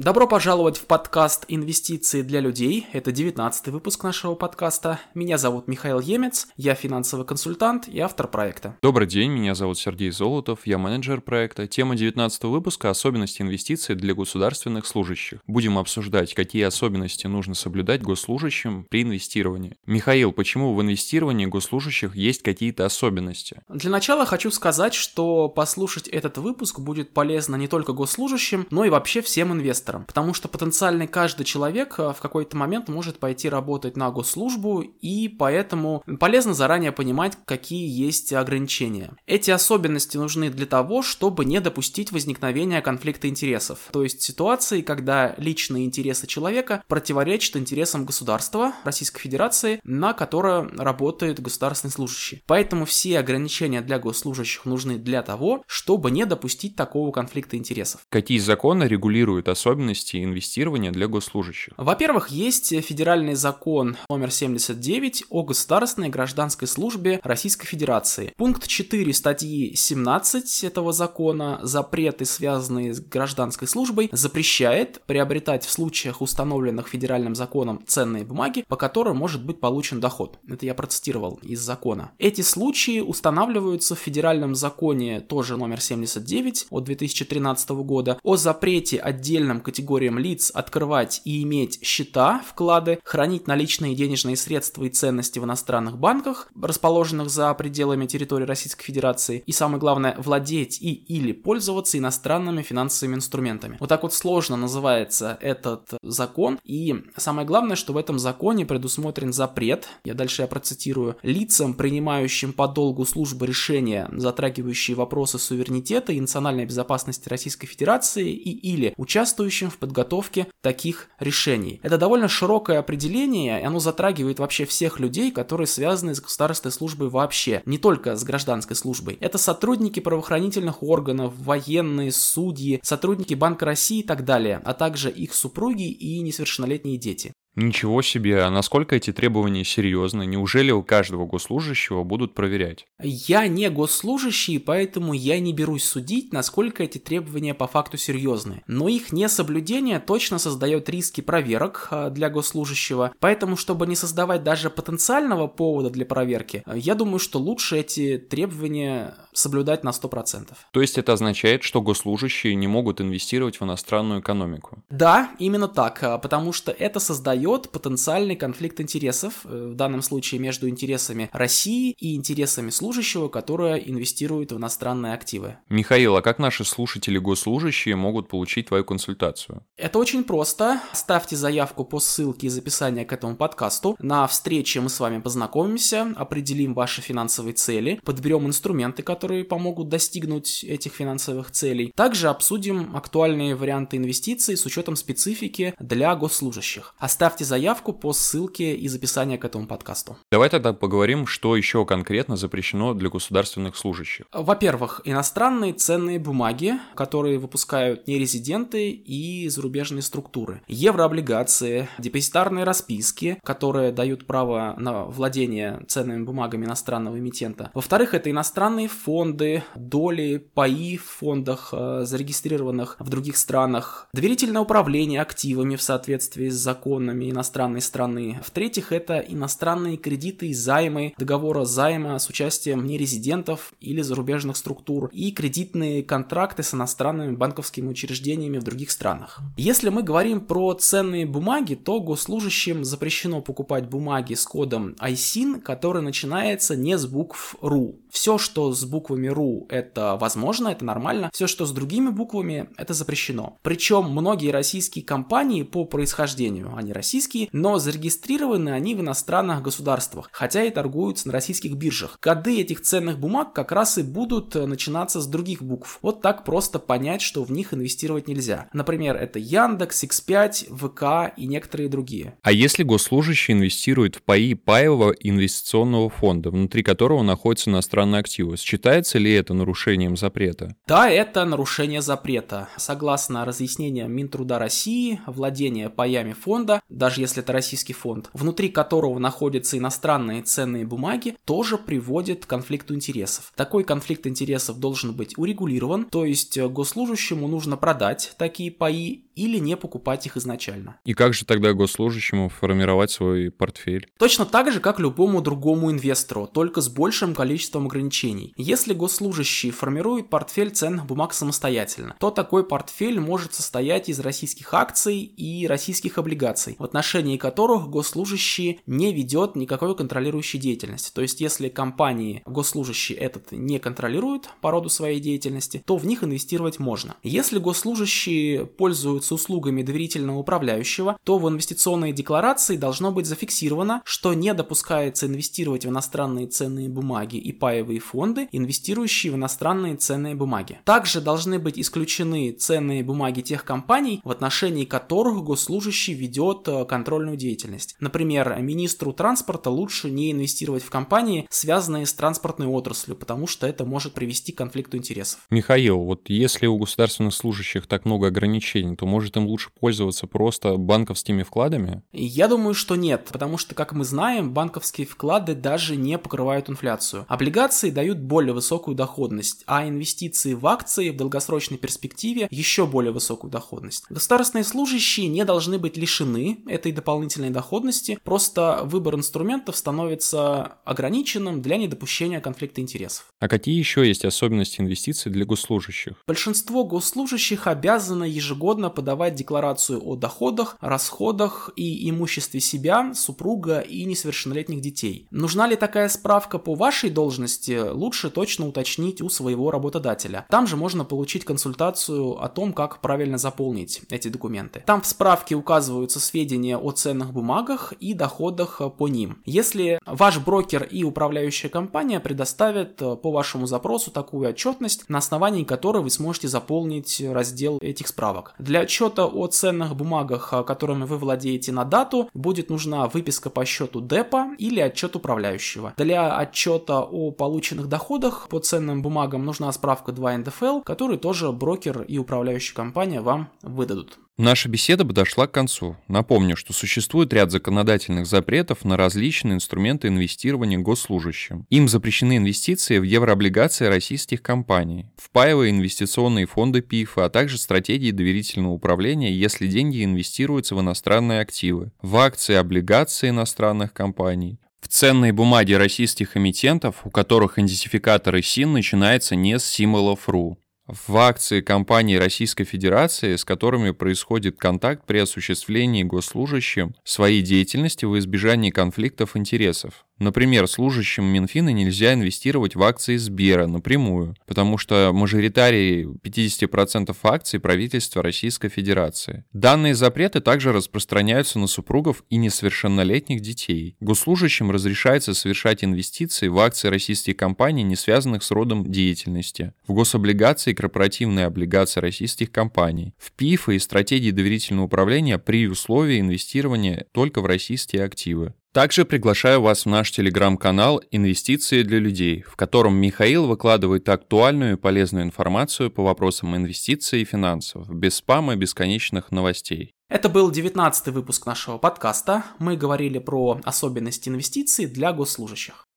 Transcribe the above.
Добро пожаловать в подкаст «Инвестиции для людей». Это 19 выпуск нашего подкаста. Меня зовут Михаил Емец, я финансовый консультант и автор проекта. Добрый день, меня зовут Сергей Золотов, я менеджер проекта. Тема 19 выпуска – особенности инвестиций для государственных служащих. Будем обсуждать, какие особенности нужно соблюдать госслужащим при инвестировании. Михаил, почему в инвестировании госслужащих есть какие-то особенности? Для начала хочу сказать, что послушать этот выпуск будет полезно не только госслужащим, но и вообще всем инвесторам инвестором, потому что потенциальный каждый человек э, в какой-то момент может пойти работать на госслужбу, и поэтому полезно заранее понимать, какие есть ограничения. Эти особенности нужны для того, чтобы не допустить возникновения конфликта интересов, то есть ситуации, когда личные интересы человека противоречат интересам государства Российской Федерации, на которое работает государственный служащий. Поэтому все ограничения для госслужащих нужны для того, чтобы не допустить такого конфликта интересов. Какие законы регулируют особенности особенности инвестирования для госслужащих? Во-первых, есть федеральный закон номер 79 о государственной гражданской службе Российской Федерации. Пункт 4 статьи 17 этого закона «Запреты, связанные с гражданской службой», запрещает приобретать в случаях, установленных федеральным законом, ценные бумаги, по которым может быть получен доход. Это я процитировал из закона. Эти случаи устанавливаются в федеральном законе, тоже номер 79 от 2013 года, о запрете отдельным категориям лиц открывать и иметь счета, вклады, хранить наличные денежные средства и ценности в иностранных банках, расположенных за пределами территории Российской Федерации, и самое главное, владеть и или пользоваться иностранными финансовыми инструментами. Вот так вот сложно называется этот закон, и самое главное, что в этом законе предусмотрен запрет, я дальше я процитирую, лицам, принимающим по долгу службы решения, затрагивающие вопросы суверенитета и национальной безопасности Российской Федерации и или участвующим участвующим в подготовке таких решений. Это довольно широкое определение, и оно затрагивает вообще всех людей, которые связаны с государственной службой вообще, не только с гражданской службой. Это сотрудники правоохранительных органов, военные, судьи, сотрудники Банка России и так далее, а также их супруги и несовершеннолетние дети. Ничего себе, а насколько эти требования серьезны? Неужели у каждого госслужащего будут проверять? Я не госслужащий, поэтому я не берусь судить, насколько эти требования по факту серьезны. Но их несоблюдение точно создает риски проверок а, для госслужащего, поэтому, чтобы не создавать даже потенциального повода для проверки, я думаю, что лучше эти требования соблюдать на 100%. То есть это означает, что госслужащие не могут инвестировать в иностранную экономику? Да, именно так, а, потому что это создает создает потенциальный конфликт интересов, э, в данном случае между интересами России и интересами служащего, которая инвестирует в иностранные активы. Михаил, а как наши слушатели-госслужащие могут получить твою консультацию? Это очень просто. Ставьте заявку по ссылке из описания к этому подкасту. На встрече мы с вами познакомимся, определим ваши финансовые цели, подберем инструменты, которые помогут достигнуть этих финансовых целей. Также обсудим актуальные варианты инвестиций с учетом специфики для госслужащих. Оставьте Ставьте заявку по ссылке из описания к этому подкасту. Давай тогда поговорим, что еще конкретно запрещено для государственных служащих. Во-первых, иностранные ценные бумаги, которые выпускают нерезиденты и зарубежные структуры. Еврооблигации, депозитарные расписки, которые дают право на владение ценными бумагами иностранного эмитента. Во-вторых, это иностранные фонды, доли, паи в фондах, э, зарегистрированных в других странах, доверительное управление активами в соответствии с законами гражданами иностранной страны. В-третьих, это иностранные кредиты и займы, договора займа с участием нерезидентов или зарубежных структур и кредитные контракты с иностранными банковскими учреждениями в других странах. Если мы говорим про ценные бумаги, то госслужащим запрещено покупать бумаги с кодом ISIN, который начинается не с букв RU. Все, что с буквами RU, это возможно, это нормально. Все, что с другими буквами, это запрещено. Причем многие российские компании по происхождению, они российские, но зарегистрированы они в иностранных государствах, хотя и торгуются на российских биржах. Коды этих ценных бумаг как раз и будут э, начинаться с других букв. Вот так просто понять, что в них инвестировать нельзя. Например, это Яндекс, X5, ВК и некоторые другие. А если госслужащий инвестирует в паи паевого инвестиционного фонда, внутри которого находятся иностранные активы, считается ли это нарушением запрета? Да, это нарушение запрета. Согласно разъяснениям Минтруда России, владение паями фонда даже если это российский фонд, внутри которого находятся иностранные ценные бумаги, тоже приводит к конфликту интересов. Такой конфликт интересов должен быть урегулирован, то есть э, госслужащему нужно продать такие паи или не покупать их изначально. И как же тогда госслужащему формировать свой портфель? Точно так же, как любому другому инвестору, только с большим количеством ограничений. Если госслужащий формирует портфель ценных бумаг самостоятельно, то такой портфель может состоять из российских акций и российских облигаций, в отношении которых госслужащий не ведет никакой контролирующей деятельности. То есть, если компании госслужащий этот не контролирует по роду своей деятельности, то в них инвестировать можно. Если госслужащие пользуются услугами доверительного управляющего, то в инвестиционной декларации должно быть зафиксировано, что не допускается инвестировать в иностранные ценные бумаги и паевые фонды, инвестирующие в иностранные ценные бумаги. Также должны быть исключены ценные бумаги тех компаний, в отношении которых госслужащий ведет э, контрольную деятельность. Например, министру транспорта лучше не инвестировать в компании, связанные с транспортной отраслью, потому что это может привести к конфликту интересов. Михаил, вот если у государственных служащих так много ограничений, то может им лучше пользоваться просто банковскими вкладами? Я думаю, что нет, потому что, как мы знаем, банковские вклады даже не покрывают инфляцию. Облигации дают более высокую доходность, а инвестиции в акции в долгосрочной перспективе еще более высокую доходность. Государственные служащие не должны быть лишены этой дополнительной доходности, просто выбор инструментов становится ограниченным для недопущения конфликта интересов. А какие еще есть особенности инвестиций для госслужащих? Большинство госслужащих обязаны ежегодно подавать декларацию о доходах, расходах и имуществе себя, супруга и несовершеннолетних детей. Нужна ли такая справка по вашей должности, лучше точно уточнить у своего работодателя. Там же можно получить консультацию о том, как правильно заполнить эти документы. Там в справке указываются сведения о ценных бумагах и доходах по ним. Если ваш брокер и управляющая компания предоставят по вашему запросу такую отчетность, на основании которой вы сможете заполнить раздел этих справок. Для отчета о ценных бумагах, которыми вы владеете на дату, будет нужна выписка по счету депа или отчет управляющего. Для отчета о полученных доходах по ценным бумагам нужна справка 2 НДФЛ, которую тоже брокер и управляющая компания вам выдадут. Наша беседа подошла к концу. Напомню, что существует ряд законодательных запретов на различные инструменты инвестирования госслужащим. Им запрещены инвестиции в еврооблигации российских компаний, в паевые инвестиционные фонды ПИФ, а также стратегии доверительного управления, если деньги инвестируются в иностранные активы, в акции, облигации иностранных компаний, в ценные бумаги российских эмитентов, у которых идентификатор ИСИН начинается не с символов РУ в акции компаний Российской Федерации, с которыми происходит контакт при осуществлении госслужащим своей деятельности в избежании конфликтов интересов. Например, служащим Минфина нельзя инвестировать в акции Сбера напрямую, потому что мажоритарий 50% акций правительства Российской Федерации. Данные запреты также распространяются на супругов и несовершеннолетних детей. Госслужащим разрешается совершать инвестиции в акции российских компаний, не связанных с родом деятельности, в гособлигации и корпоративные облигации российских компаний, в ПИФы и стратегии доверительного управления при условии инвестирования только в российские активы. Также приглашаю вас в наш телеграм-канал «Инвестиции для людей», в котором Михаил выкладывает актуальную и полезную информацию по вопросам инвестиций и финансов, без спама и бесконечных новостей. Это был 19 выпуск нашего подкаста. Мы говорили про особенности инвестиций для госслужащих.